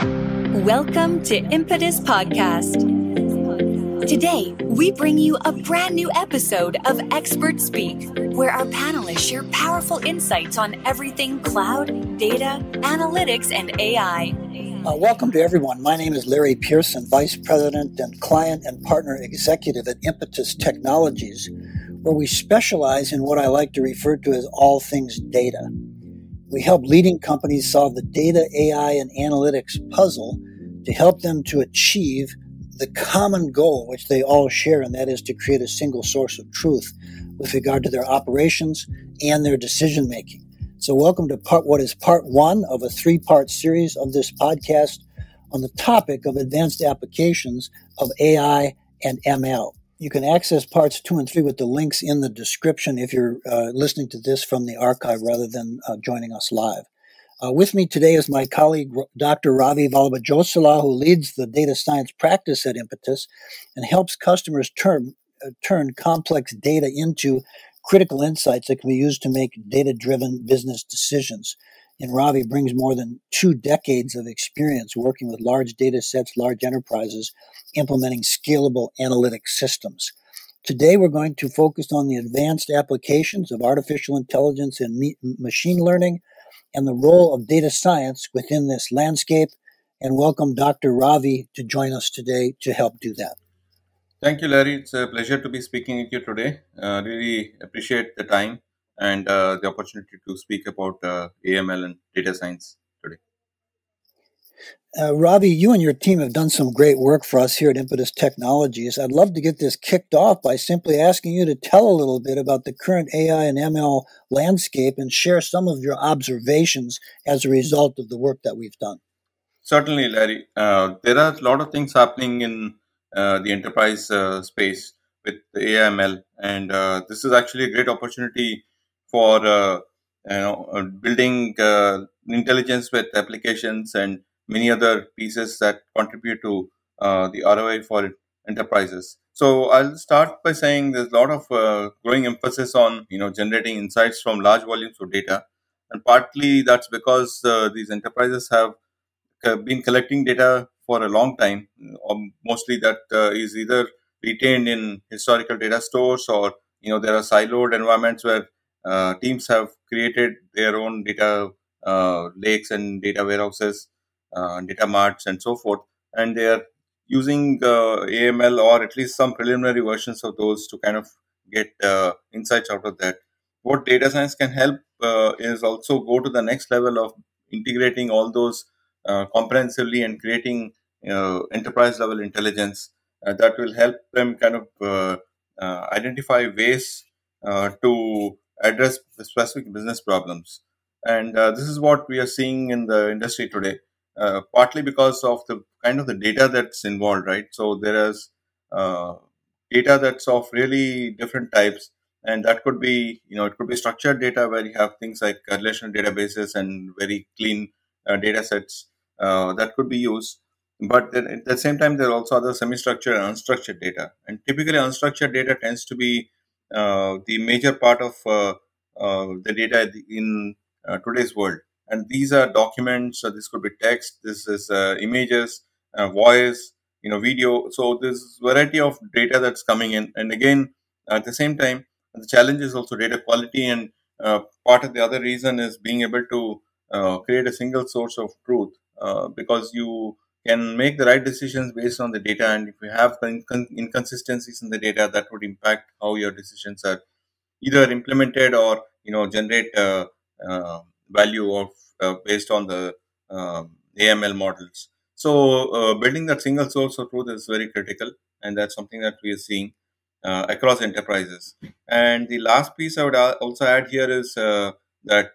Welcome to Impetus Podcast. Today, we bring you a brand new episode of Expert Speak, where our panelists share powerful insights on everything cloud, data, analytics, and AI. Uh, welcome to everyone. My name is Larry Pearson, Vice President and Client and Partner Executive at Impetus Technologies, where we specialize in what I like to refer to as all things data. We help leading companies solve the data, AI, and analytics puzzle to help them to achieve the common goal which they all share, and that is to create a single source of truth with regard to their operations and their decision making. So, welcome to part what is part one of a three part series of this podcast on the topic of advanced applications of AI and ML. You can access parts two and three with the links in the description if you're uh, listening to this from the archive rather than uh, joining us live. Uh, with me today is my colleague, Dr. Ravi Vallabhajosyula, who leads the data science practice at Impetus and helps customers turn, uh, turn complex data into critical insights that can be used to make data driven business decisions. And Ravi brings more than two decades of experience working with large data sets, large enterprises, implementing scalable analytic systems. Today, we're going to focus on the advanced applications of artificial intelligence and me- machine learning and the role of data science within this landscape. And welcome Dr. Ravi to join us today to help do that. Thank you, Larry. It's a pleasure to be speaking with you today. Uh, really appreciate the time and uh, the opportunity to speak about uh, AML and data science today. Uh, Ravi, you and your team have done some great work for us here at Impetus Technologies. I'd love to get this kicked off by simply asking you to tell a little bit about the current AI and ML landscape and share some of your observations as a result of the work that we've done. Certainly, Larry. Uh, there are a lot of things happening in uh, the enterprise uh, space with the and uh, this is actually a great opportunity for uh, you know building intelligence with applications and many other pieces that contribute to uh, the ROI for enterprises. So I'll start by saying there's a lot of uh, growing emphasis on you know generating insights from large volumes of data, and partly that's because uh, these enterprises have uh, been collecting data for a long time. Um, mostly that uh, is either retained in historical data stores or you know there are siloed environments where uh, teams have created their own data lakes and data warehouses uh, data marts and so forth. And they are using uh, aml or at least some preliminary versions of those to kind of get uh, insights out of that. What data science can help uh, is also go to the next level of integrating all those uh, comprehensively and creating uh, enterprise level intelligence that will help them kind of identify ways to address specific business problems and this is what we are seeing in the industry today uh, partly because of the kind of the data that's involved, right? So there is uh, data that's of really different types, and that could be, you know, it could be structured data where you have things like relational databases and very clean uh, data sets uh, that could be used. But at the same time, there are also other semi-structured and unstructured data, and typically unstructured data tends to be uh, the major part of the data in today's world. And these are documents so this could be text this is uh, images uh, voice you know video. So this variety of data that's coming in. And again at the same time the challenge is also data quality. And uh, part of the other reason is being able to uh, create a single source of truth uh, because you can make the right decisions based on the data and if you have inconsistencies in the data that would impact how your decisions are either implemented or you know generate uh, value of uh, based on the um, AML models. So uh, building that single source of truth is very critical, and that's something that we are seeing uh, across enterprises. And the last piece I would also add here is that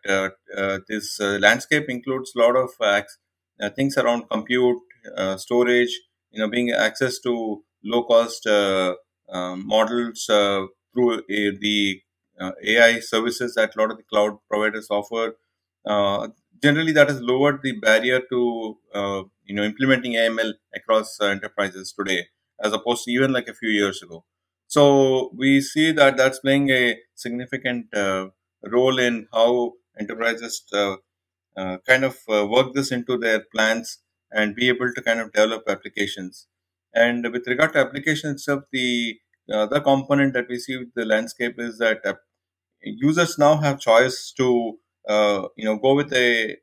this landscape includes a lot of things around compute, storage, you know, being access to low cost um, models through the uh, AI services that a lot of the cloud providers offer, uh, generally that has lowered the barrier to uh, you know implementing AML across uh, enterprises today, as opposed to even like a few years ago. So we see that that's playing a significant uh, role in how enterprises uh, kind of work this into their plans and be able to kind of develop applications. And with regard to application itself, the other component that we see with the landscape is that users now have choice to uh, you know go with a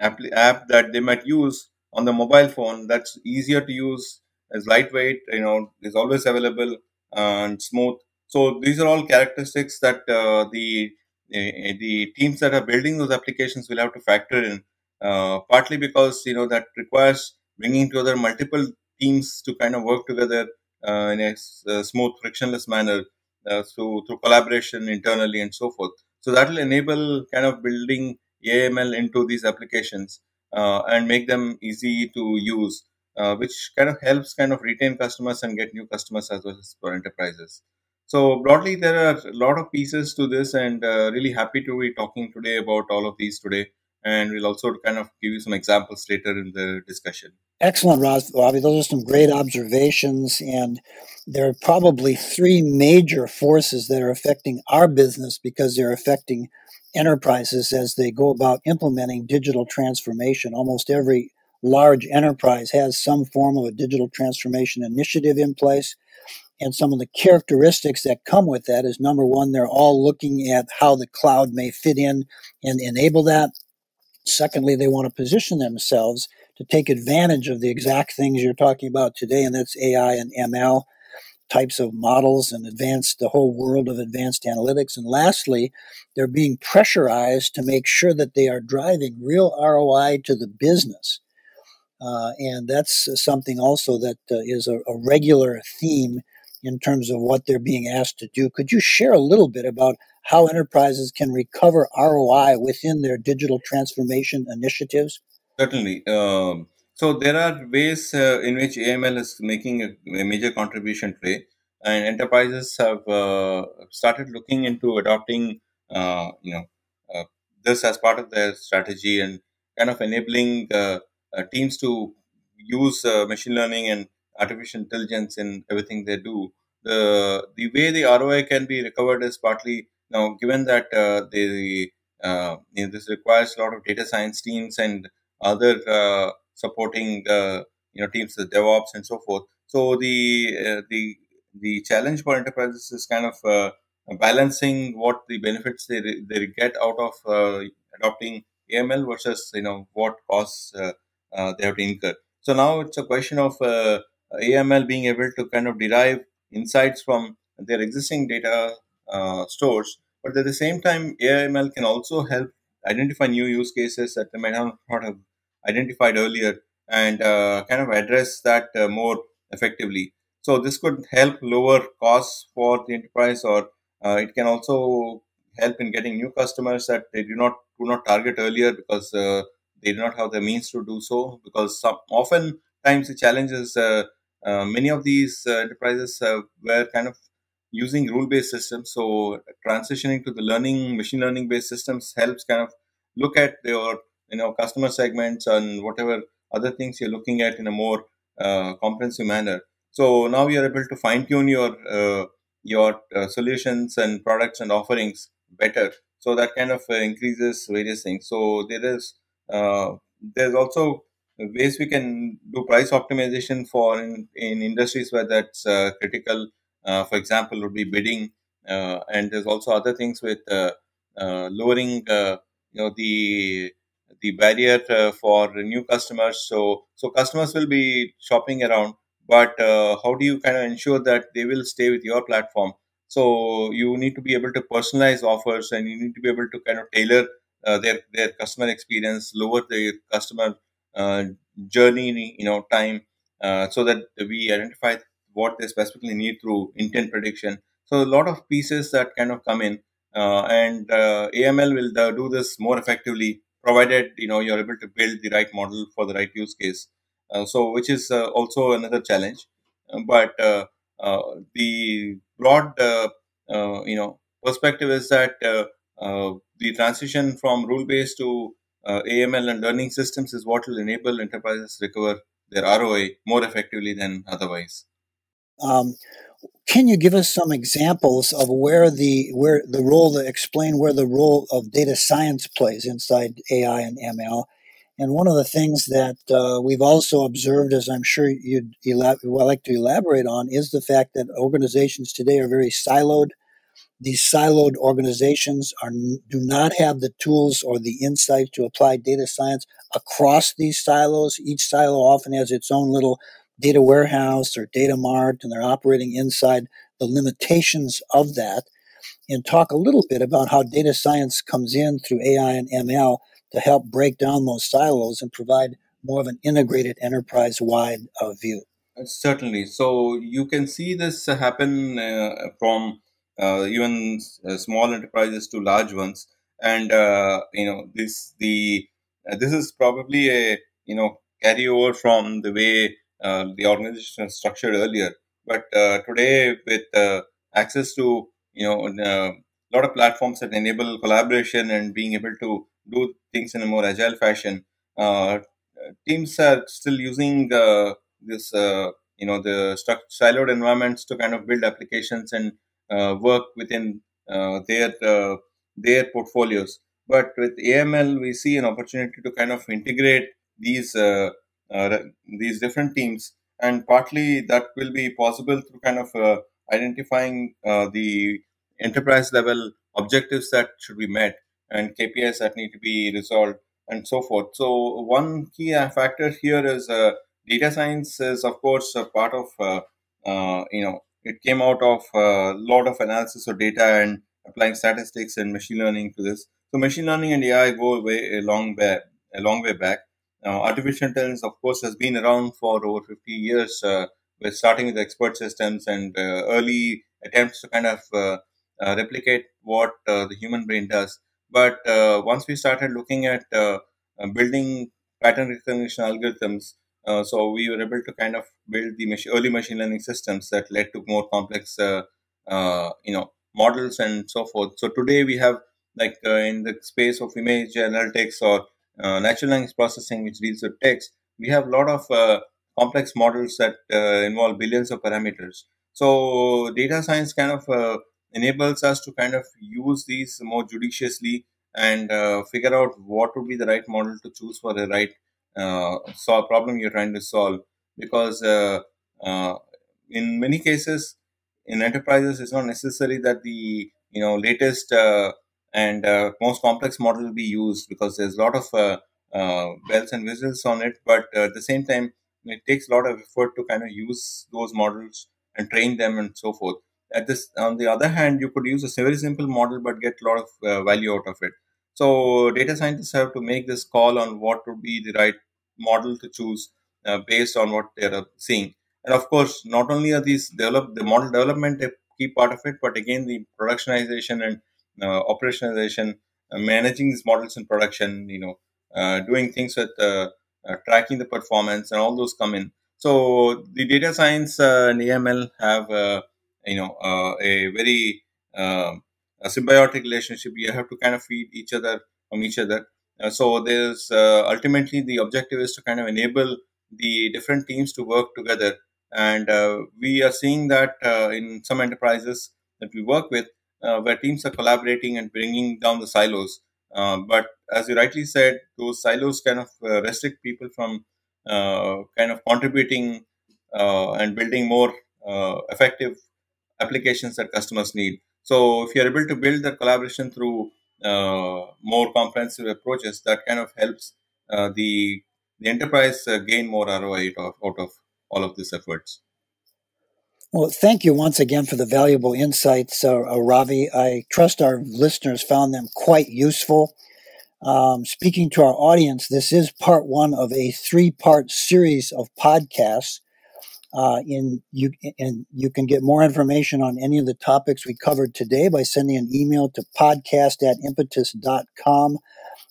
app, app that they might use on the mobile phone that's easier to use is lightweight you know is always available and smooth so these are all characteristics that uh, the uh, the teams that are building those applications will have to factor in uh, partly because you know that requires bringing together multiple teams to kind of work together uh, in a, a, smooth frictionless manner uh, through collaboration internally and so forth so that will enable kind of building AML into these applications uh, and make them easy to use, uh, which kind of helps kind of retain customers and get new customers as well as for enterprises. So broadly, there are a lot of pieces to this, and uh, really happy to be talking today about all of these today. And we'll also kind of give you some examples later in the discussion. Excellent, Ravi. Those are some great observations, and there are probably three major forces that are affecting our business because they're affecting enterprises as they go about implementing digital transformation. Almost every large enterprise has some form of a digital transformation initiative in place. And some of the characteristics that come with that is number one, they're all looking at how the cloud may fit in and enable that. Secondly, they want to position themselves to take advantage of the exact things you're talking about today, and that's AI and ML types of models and advanced the whole world of advanced analytics. And lastly, they're being pressurized to make sure that they are driving real ROI to the business. Uh, and that's something also that uh, is a, a, regular theme in terms of what they're being asked to do. Could you share a little bit about how enterprises can recover ROI within their digital transformation initiatives? Certainly. Um, so there are ways uh, in which AML is making a, a, major contribution today, and enterprises have uh, started looking into adopting, uh, you know, uh, this as part of their strategy and kind of enabling uh, uh, teams to use machine learning and artificial intelligence in everything they do. The the way the ROI can be recovered is partly now given that they you know, this requires a lot of data science teams and other supporting uh, you know teams with DevOps and so forth. So the uh, the the challenge for enterprises is kind of uh, balancing what the benefits they they get out of uh, adopting AML versus you know what costs uh, uh, they have to incur. So now it's a question of AML being able to kind of derive insights from their existing data stores, but at the same time, AML can also help identify new use cases that they might not have identified earlier and uh, kind of address that uh, more effectively. So this could help lower costs for the enterprise, or uh, it can also help in getting new customers that they do not do not target earlier because uh, they do not have the means to do so. Because some, often times the challenge is uh, uh, many of these enterprises were kind of using rule-based systems. So transitioning to the learning machine learning-based systems helps kind of look at your you know customer segments and whatever other things you're looking at in a more uh, comprehensive manner. So now you're able to fine tune your uh, your uh, solutions and products and offerings better. So that kind of uh, increases various things. So there is uh, there's also ways we can do price optimization for in, in industries where that's uh, critical for example would be bidding and there's also other things with lowering you know the the barrier uh, for new customers. So, so customers will be shopping around, but uh, how do you kind of ensure that they will stay with your platform? So, you need to be able to personalize offers, and you need to be able to kind of tailor uh, their their customer experience, lower the customer uh, journey, you know, time, uh, so that we identify what they specifically need through intent prediction. So, a lot of pieces that kind of come in, uh, and AML will do this more effectively provided you know you're able to build the right model for the right use case. Uh, so, which is uh, also another challenge. Uh, but uh, uh, the broad you know perspective is that the transition from rule based to AML and learning systems is what will enable enterprises recover their ROI more effectively than otherwise. Um, can you give us some examples of where the where the role to explain where the role of data science plays inside AI and ML, And one of the things that uh, we've also observed, as I'm sure you'd elab- well, like to elaborate on, is the fact that organizations today are very siloed. These siloed organizations are do not have the tools or the insight to apply data science across these silos. Each silo often has its own little data warehouse or data mart, and they're operating inside the limitations of that. And talk a little bit about how data science comes in through AI and ML to help break down those silos and provide more of an integrated enterprise wide uh, view. Certainly. So you can see this happen uh, from even uh, small enterprises to large ones, and uh, you know this the this is probably a you know carryover from the way the organization was structured earlier. But today, with access to you know a lot of platforms that enable collaboration and being able to do things in a more agile fashion. Uh, teams are still using uh, this, uh, you know, the siloed environments to kind of build applications and uh, work within uh, their uh, their portfolios. But with AML, we see an opportunity to kind of integrate these these different teams, and partly that will be possible through kind of identifying the enterprise level objectives that should be met and KPIs that need to be resolved and so forth. So one key factor here is uh, data science is of course a part of uh, uh, you know it came out of a lot of analysis of data and applying statistics and machine learning to this. So machine learning and AI go way a long way a long way back. artificial intelligence, of course, has been around for over 50 years. Uh, with starting with expert systems and uh, early attempts to kind of uh, replicate what the human brain does. But uh, once we started looking at uh, uh, building pattern recognition algorithms, so we were able to kind of build the early machine learning systems that led to more complex, you know, models and so forth. So today we have like uh, in the space of image analytics or uh, natural language processing, which deals with text, we have a lot of uh, complex models that involve billions of parameters. So data science kind of enables us to kind of use these more judiciously and uh, figure out what would be the right model to choose for the right uh, solve problem you're trying to solve. Because uh, uh, in many cases in enterprises it's not necessary that the you know latest uh, and uh, most complex model will be used because there's a lot of bells and whistles on it. But at the same time it takes a lot of effort to kind of use those models and train them and so forth. At this on the other hand you could use a very simple model but get a lot of uh, value out of it. So data scientists have to make this call on what would be the right model to choose uh, based on what they're seeing and of course not only are these develop the model development a key part of it but again the productionization and uh, operationalization uh, managing these models in production you know uh, doing things with uh, tracking the performance and all those come in so the data science and aml have you know uh, a very uh, a symbiotic relationship. You have to kind of feed each other from each other. Uh, so there's uh, ultimately the objective is to kind of enable the different teams to work together, and uh, we are seeing that uh, in some enterprises that we work with, uh, where teams are collaborating and bringing down the silos. Uh, but as you rightly said, those silos kind of restrict people from kind of contributing and building more effective applications that customers need. So if you're able to build the collaboration through more comprehensive approaches, that kind of helps uh, the the enterprise uh, gain more ROI out of, out of all of these efforts. Well, thank you once again for the valuable insights, uh, uh, Ravi. I trust our listeners found them quite useful. Um, speaking to our audience, this is part one of a three part series of podcasts uh, in you and you can get more information on any of the topics we covered today by sending an email to podcast at impetus.com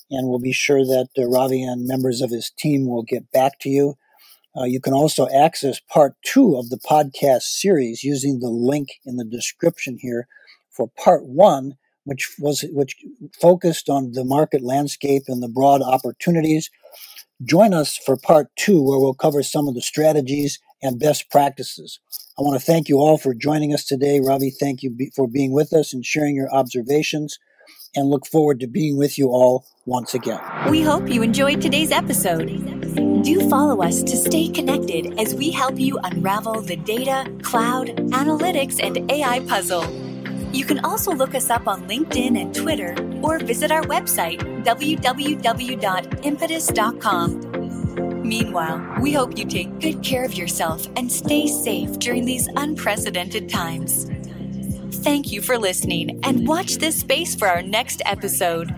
and we'll be sure that uh, Ravi and members of his team will get back to you. Uh, you can also access part two of the podcast series using the link in the description here for part one, which was which focused on the market landscape and the broad opportunities. Join us for part two, where we'll cover some of the strategies and best practices. I want to thank you all for joining us today. Ravi, thank you for being with us and sharing your observations. and look forward to being with you all once again. We hope you enjoyed today's episode. Do follow us to stay connected as we help you unravel the data, cloud, analytics, and AI puzzle. You can also look us up on LinkedIn and Twitter or visit our website, www.impetus.com. Meanwhile, we hope you take good care of yourself and stay safe during these unprecedented times. Thank you for listening and watch this space for our next episode.